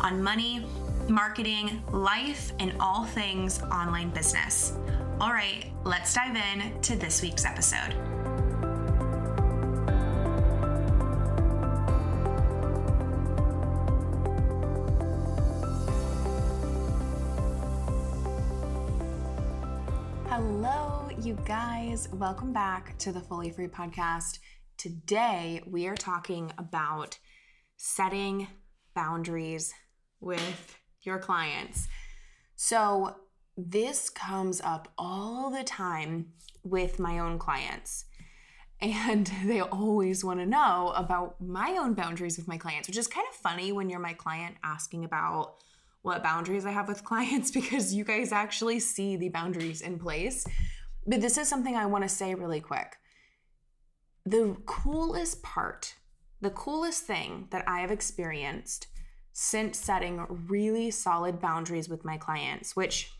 on money, marketing, life, and all things online business. All right, let's dive in to this week's episode. Hello, you guys. Welcome back to the Fully Free Podcast. Today, we are talking about setting boundaries with your clients. So, this comes up all the time with my own clients. And they always want to know about my own boundaries with my clients, which is kind of funny when you're my client asking about what boundaries I have with clients because you guys actually see the boundaries in place. But this is something I want to say really quick. The coolest part, the coolest thing that I have experienced since setting really solid boundaries with my clients, which,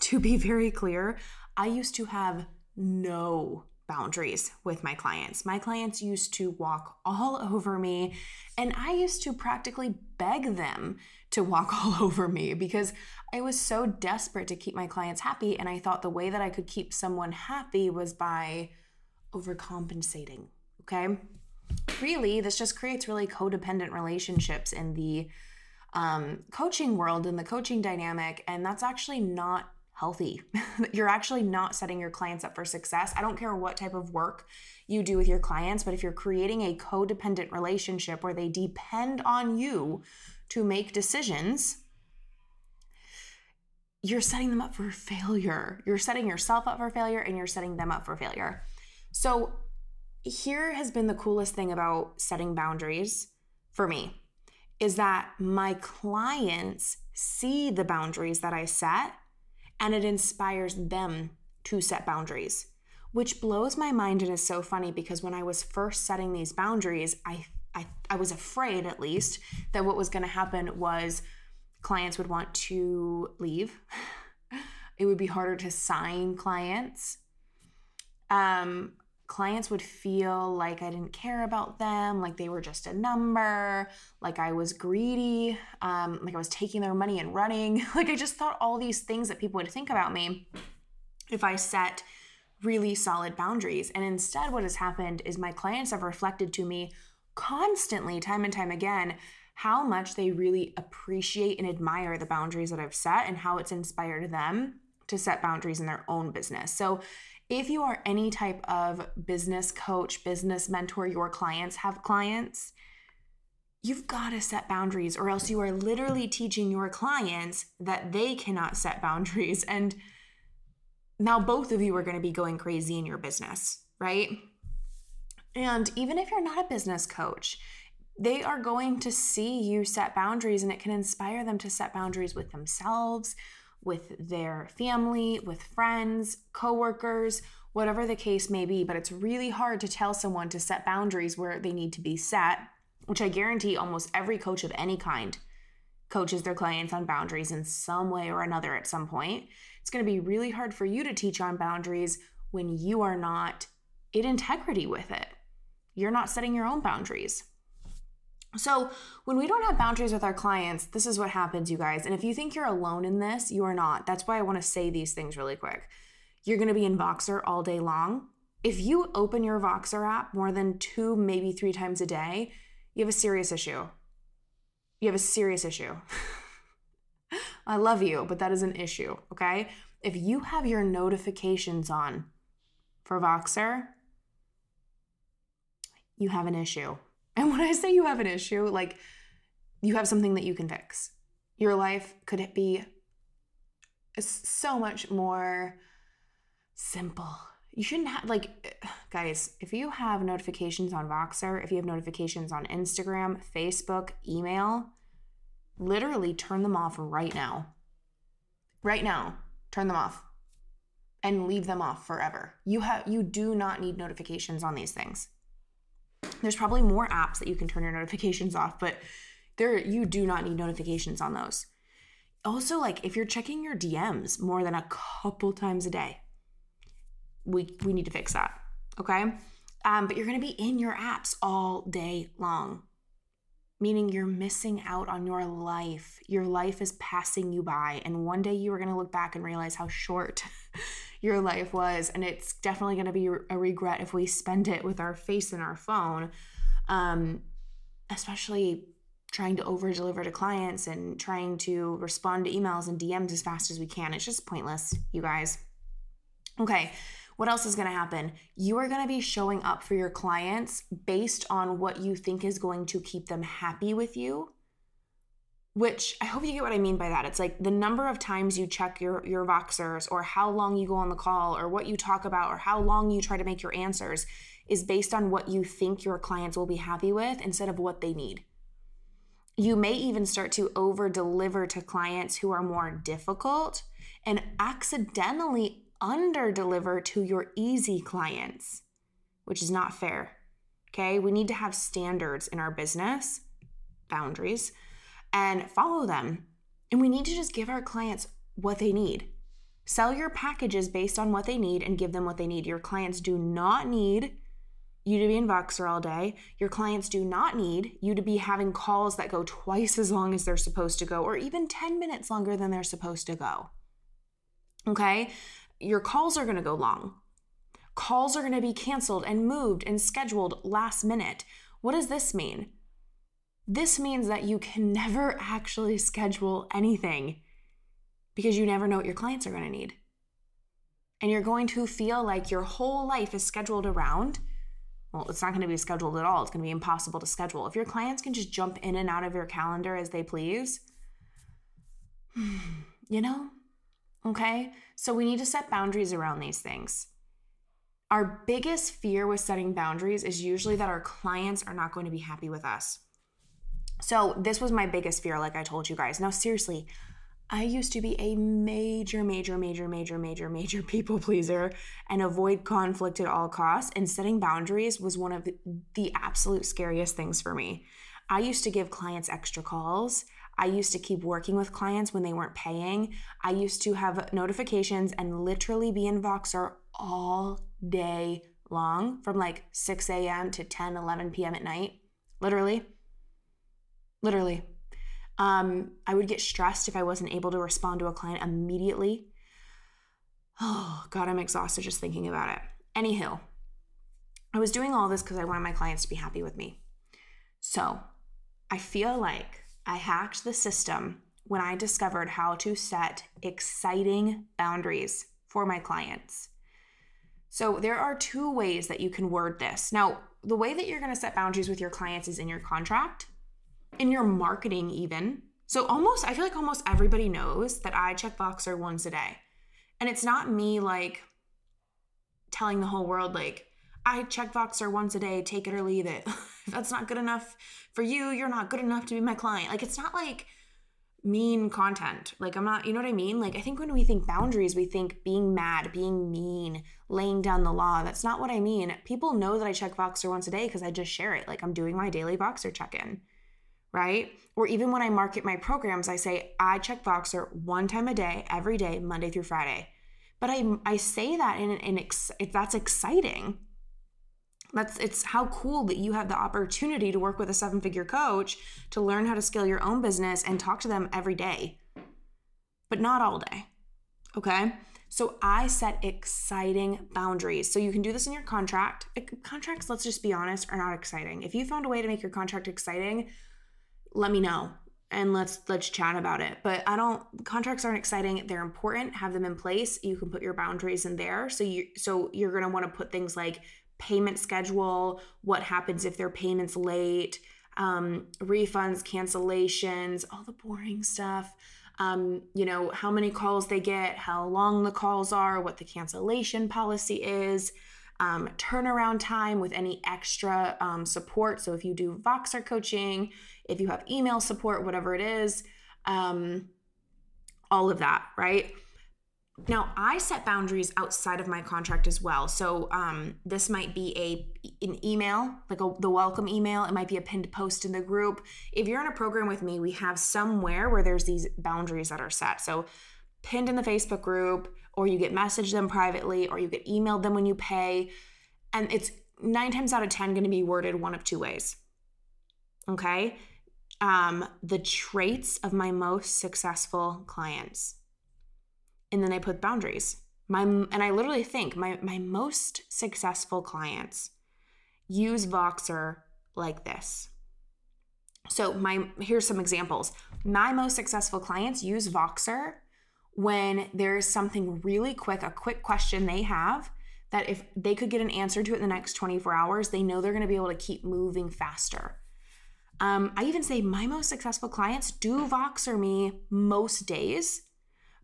to be very clear, I used to have no boundaries with my clients. My clients used to walk all over me, and I used to practically beg them to walk all over me because I was so desperate to keep my clients happy. And I thought the way that I could keep someone happy was by overcompensating. Okay. Really, this just creates really codependent relationships in the um, coaching world, in the coaching dynamic. And that's actually not healthy. You're actually not setting your clients up for success. I don't care what type of work you do with your clients, but if you're creating a codependent relationship where they depend on you to make decisions, you're setting them up for failure. You're setting yourself up for failure and you're setting them up for failure. So, here has been the coolest thing about setting boundaries for me is that my clients see the boundaries that I set and it inspires them to set boundaries, which blows my mind and is so funny because when I was first setting these boundaries, I I, I was afraid at least that what was going to happen was clients would want to leave. It would be harder to sign clients. Um, clients would feel like I didn't care about them, like they were just a number, like I was greedy, um, like I was taking their money and running. Like I just thought all these things that people would think about me if I set really solid boundaries. And instead, what has happened is my clients have reflected to me constantly, time and time again, how much they really appreciate and admire the boundaries that I've set and how it's inspired them to set boundaries in their own business. So, if you are any type of business coach, business mentor, your clients have clients, you've got to set boundaries, or else you are literally teaching your clients that they cannot set boundaries. And now both of you are going to be going crazy in your business, right? And even if you're not a business coach, they are going to see you set boundaries and it can inspire them to set boundaries with themselves, with their family, with friends, coworkers, whatever the case may be. But it's really hard to tell someone to set boundaries where they need to be set, which I guarantee almost every coach of any kind coaches their clients on boundaries in some way or another at some point. It's going to be really hard for you to teach on boundaries when you are not in integrity with it you're not setting your own boundaries. So, when we don't have boundaries with our clients, this is what happens, you guys. And if you think you're alone in this, you are not. That's why I want to say these things really quick. You're going to be in Voxer all day long. If you open your Voxer app more than two, maybe three times a day, you have a serious issue. You have a serious issue. I love you, but that is an issue, okay? If you have your notifications on for Voxer, you have an issue. And when I say you have an issue, like you have something that you can fix. Your life could be so much more simple. You shouldn't have like guys if you have notifications on voxer if you have notifications on instagram facebook email literally turn them off right now. Right now turn them off and leave them off forever. You have you do not need notifications on these things there's probably more apps that you can turn your notifications off but there you do not need notifications on those. Also like if you're checking your dms more than a couple times a day we we need to fix that okay? Um, but you're to be in your apps all day long meaning you're missing out on your life. Your life is passing you by and one day you are to look back and realize how short your life was and it's definitely going to be a regret if we spend it with our face in our phone um, especially trying to over deliver to clients and trying to respond to emails and DMs as fast as we can. It's just pointless, you guys. Okay, what else is going to happen? You are going to be showing up for your clients based on what you think is going to keep them happy with you. Which I hope you get what I mean by that. It's like the number of times you check your your Voxers or how long you go on the call or what you talk about or how long you try to make your answers is based on what you think your clients will be happy with instead of what they need. You may even start to over deliver to clients who are more difficult and accidentally under deliver to your easy clients, which is not fair. Okay, we need to have standards in our business, boundaries, and follow them. And we need to just give our clients what they need. Sell your packages based on what they need and give them what they need. Your clients do not need you to be in Voxer all day. Your clients do not need you to be having calls that go twice as long as they're supposed to go, or even 10 minutes longer than they're supposed to go. Okay? your calls are to go long. Calls are to be canceled and moved and scheduled last minute. What does this mean? This means that you can never actually schedule anything because you never know what your clients are going to need. And you're going to feel like your whole life is scheduled around. Well, it's not going to be scheduled at all. It's going to be impossible to schedule. If your clients can just jump in and out of your calendar as they please, you know, Okay. So we need to set boundaries around these things. Our biggest fear with setting boundaries is usually that our clients are not going to be happy with us. So, this was my biggest fear, like I told you guys. Now, seriously, I used to be a major, major, major, major, major, major people pleaser and avoid conflict at all costs. And setting boundaries was one of the absolute scariest things for me. I used to give clients extra calls. I used to keep working with clients when they weren't paying. I used to have notifications and literally be in Voxer all day long from like 6 a.m. to 10, 11 p.m. at night. Literally. Literally. Um, I would get stressed if I wasn't able to respond to a client immediately. Oh, God, I'm exhausted just thinking about it. Anywho, I was doing all this because I wanted my clients to be happy with me. So I feel like I hacked the system when I discovered how to set exciting boundaries for my clients. So, there are two ways that you can word this. Now, the way that you're going to set boundaries with your clients is in your contract, in your marketing, even. So, almost, I feel like almost everybody knows that I check Voxer once a day. And it's not me like telling the whole world, like, I check Voxer once a day, take it or leave it. if that's not good enough for you, you're not good enough to be my client. Like it's not like mean content. Like I'm not, you know what I mean? Like I think when we think boundaries, we think being mad, being mean, laying down the law. That's not what I mean. People know that I check Voxer once a day because I just share it. Like I'm doing my daily Voxer check-in. Right? Or even when I market my programs, I say I check Voxer one time a day, every day, Monday through Friday. But I I say that in an ex- that's exciting. That's it's how cool that you have the opportunity to work with a seven figure coach to learn how to scale your own business and talk to them every day but not all day okay? So i set exciting boundaries. So you can do this in your contract. Contracts let's just be honest are not exciting. If you found a way to make your contract exciting let me know and let's let's chat about it. But i don't contracts aren't exciting. They're important. Have them in place. You can put your boundaries in there. So you so you're going to want to put things like payment schedule, what happens if their payment's late, um, refunds, cancellations, all the boring stuff. um, you know, how many calls they get, how long the calls are, what the cancellation policy is, um, turnaround time with any extra um, support. So if you do Voxer coaching, if you have email support, whatever it is, um, all of that, right? Now, I set boundaries outside of my contract as well. So um, this might be a an email, like a, the welcome email. It might be a pinned post in the group. If you're in a program with me, we have somewhere where there's these boundaries that are set. So pinned in the Facebook group, or you get messaged them privately, or you get emailed them when you pay, and it's nine times out of ten going to be worded one of two ways. Okay, um, the traits of my most successful clients and then I put boundaries. My and I literally think my my most successful clients use Voxer like this. So my here's some examples. My most successful clients use Voxer when there's something really quick, a quick question they have that if they could get an answer to it in the next 24 hours, they know they're going to be able to keep moving faster. Um, I even say my most successful clients do Voxer me most days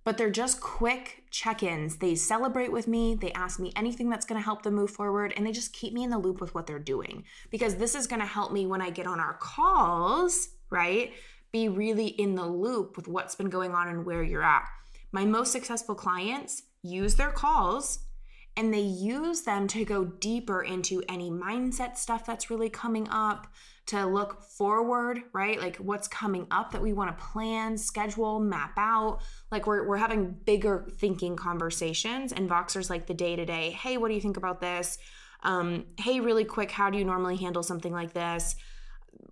but they're just quick check ins. They celebrate with me, they ask me anything that's gonna help them move forward, and they just keep me in the loop with what they're doing because this is gonna help me when I get on our calls, right? Be really in the loop with what's been going on and where you're at. My most successful clients use their calls and they use them to go deeper into any mindset stuff that's really coming up, to look forward, right? Like what's coming up that we want to plan, schedule, map out. Like we're, we're having bigger thinking conversations. And Voxer's like the day to day, hey, what do you think about this? Um, hey, really quick, how do you normally handle something like this?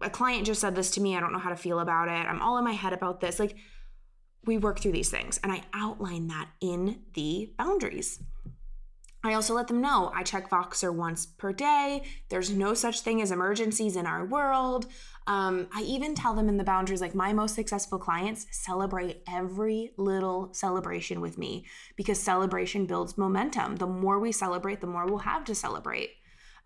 A client just said this to me. I don't know how to feel about it. I'm all in my head about this. Like we work through these things and I outline that in the boundaries. I also let them know I check Voxer once per day. There's no such thing as emergencies in our world. Um, I even tell them in the boundaries, like my most successful clients celebrate every little celebration with me because celebration builds momentum. The more we celebrate, the more we'll have to celebrate.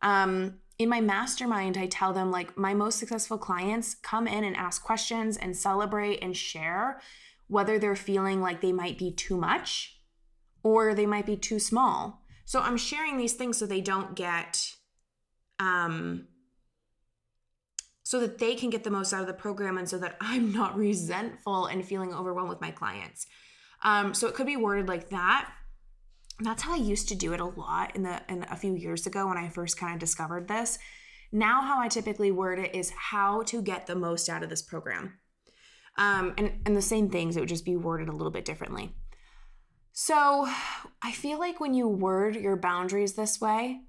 Um, in my mastermind, I tell them, like, my most successful clients come in and ask questions and celebrate and share whether they're feeling like they might be too much or they might be too small so I'm sharing these things so they don't get um so that they can get the most out of the program and so that I'm not resentful and feeling overwhelmed with my clients. Um, so it could be worded like that. That's how I used to do it a lot in the in a few years ago when I first kind of discovered this. Now, how I typically word it is how to get the most out of this program. Um, and, and the same things, it would just be worded a little bit differently. So I feel like when you word your boundaries this way,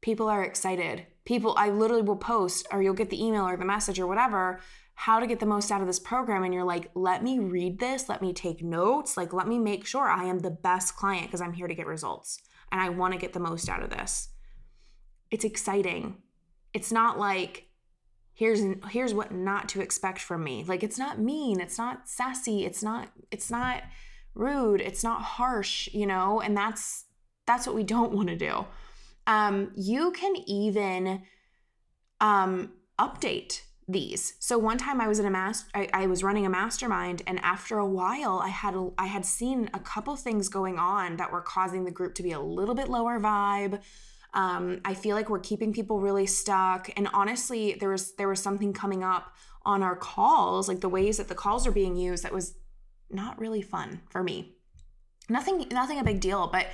people are excited. People, I literally will post, or you'll get the email or the message or whatever, how to get the most out of this program. And you're like, let me read this, let me take notes, like, let me make sure I am the best client because I'm here to get results and I want to get the most out of this. It's exciting. It's not like, here's here's what not to expect from me like it's not mean it's not sassy it's not it's not rude it's not harsh you know and that's that's what we don't want to do. Um you can even um update these. So one time i was in a master I, I was running a mastermind and after a while i had a, i had seen a couple things going on that were causing the group to be a little bit lower vibe. Um, i feel like we're keeping people really stuck and honestly there was there was something coming up on our calls like the ways that the calls are being used that was not really fun for me. Nothing nothing a big deal, but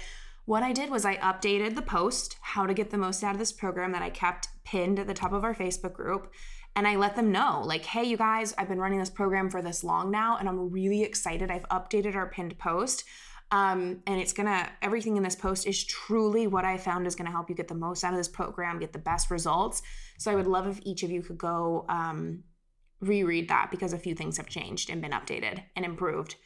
what I did was I updated the post, how to get the most out of this program that I kept pinned at the top of our Facebook group. And I let them know, like, hey, you guys, I've been running this program for this long now, and I'm really excited. I've updated our pinned post. Um, and it's gonna, everything in this post is truly what I found is gonna help you get the most out of this program, get the best results. So I would love if each of you could go um, reread that because a few things have changed and been updated and improved.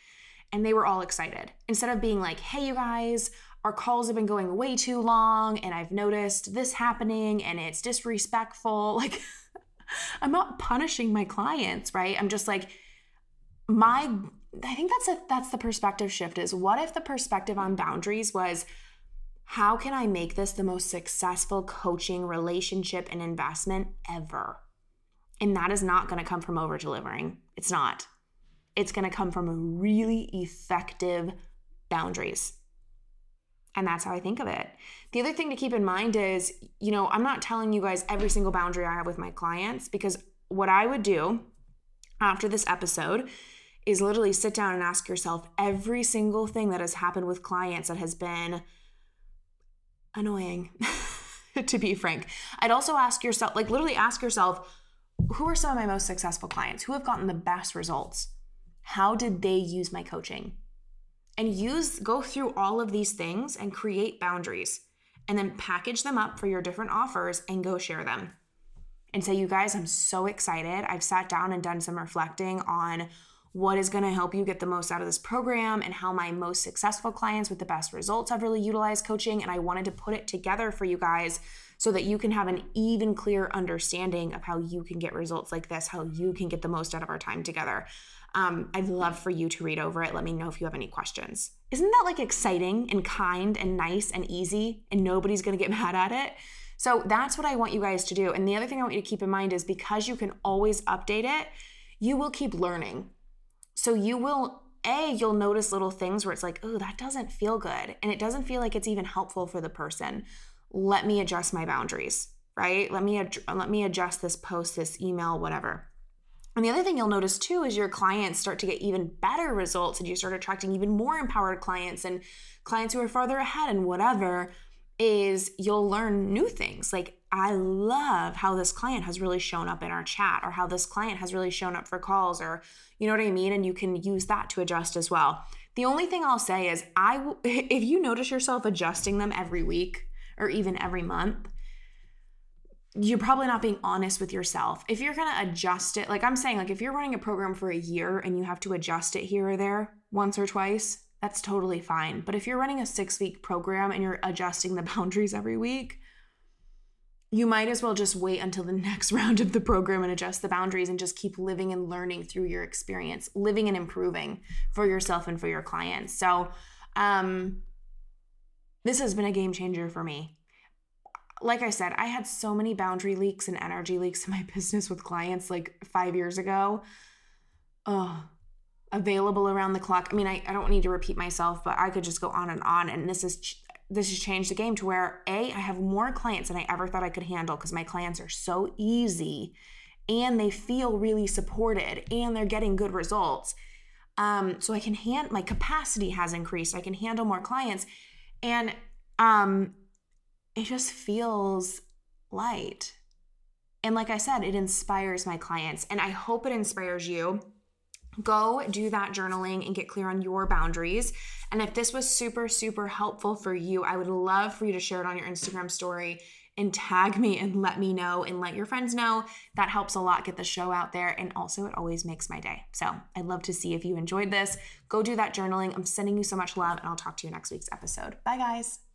And they were all excited. Instead of being like, hey, you guys, our calls have been going way too long and I've noticed this happening and it's disrespectful. Like, I'm not punishing my clients, right? I'm just like, my I think that's a that's the perspective shift is what if the perspective on boundaries was how can I make this the most successful coaching relationship and investment ever? And that is not going to come from over delivering. It's not. It's going to come from really effective boundaries. And that's how I think of it. The other thing to keep in mind is, you know, I'm not telling you guys every single boundary I have with my clients because what I would do after this episode is literally sit down and ask yourself every single thing that has happened with clients that has been annoying, to be frank. I'd also ask yourself, like, literally ask yourself, who are some of my most successful clients? Who have gotten the best results? How did they use my coaching? And use, go through all of these things and create boundaries and then package them up for your different offers and go share them. And say, you guys, I'm so excited. I've sat down and done some reflecting on what is going to help you get the most out of this program and how my most successful clients with the best results have really utilized coaching. And I wanted to put it together for you guys so that you can have an even clearer understanding of how you can get results like this, how you can get the most out of our time together. Um, I'd love for you to read over it. Let me know if you have any questions. Isn't that like exciting and kind and nice and easy and nobody's going to get mad at it? So that's what I want you guys to do. And the other thing I want you to keep in mind is because you can always update it, you will keep learning. So you will a you'll notice little things where it's like oh that doesn't feel good and it doesn't feel like it's even helpful for the person. Let me adjust my boundaries right? Let me ad- let me adjust this post this email whatever. And the other thing you'll notice too is your clients start to get even better results and you start attracting even more empowered clients and clients who are farther ahead and whatever is you'll learn new things. Like I love how this client has really shown up in our chat or how this client has really shown up for calls or you know what I mean and you can use that to adjust as well. The only thing I'll say is I if you notice yourself adjusting them every week or even every month you're probably not being honest with yourself. If you're going to adjust it, like I'm saying like if you're running a program for a year and you have to adjust it here or there once or twice, that's totally fine. But if you're running a 6 week program and you're adjusting the boundaries every week, you might as well just wait until the next round of the program and adjust the boundaries and just keep living and learning through your experience, living and improving for yourself and for your clients. So, um, this has been a game changer for me. Like I said, I had so many boundary leaks and energy leaks in my business with clients like five years ago. Oh, available around the clock. I mean, I, I don't need to repeat myself, but I could just go on and on. And this is this has changed the game to where a i have more clients than i ever thought i could handle because my clients are so easy and they feel really supported and they're getting good results. Um, so i can hand my capacity has increased. I can handle more clients and um, it just feels light. And like i said it inspires my clients and i hope it inspires you go do that journaling and get clear on your boundaries. And if this was super, super helpful for you, I would love for you to share it on your Instagram story and tag me and let me know and let your friends know. That helps a lot get the show out there. And also, it always makes my day. So I'd love to see if you enjoyed this. Go do that journaling. I'm sending you so much love, and I'll talk to you next week's episode. Bye, guys.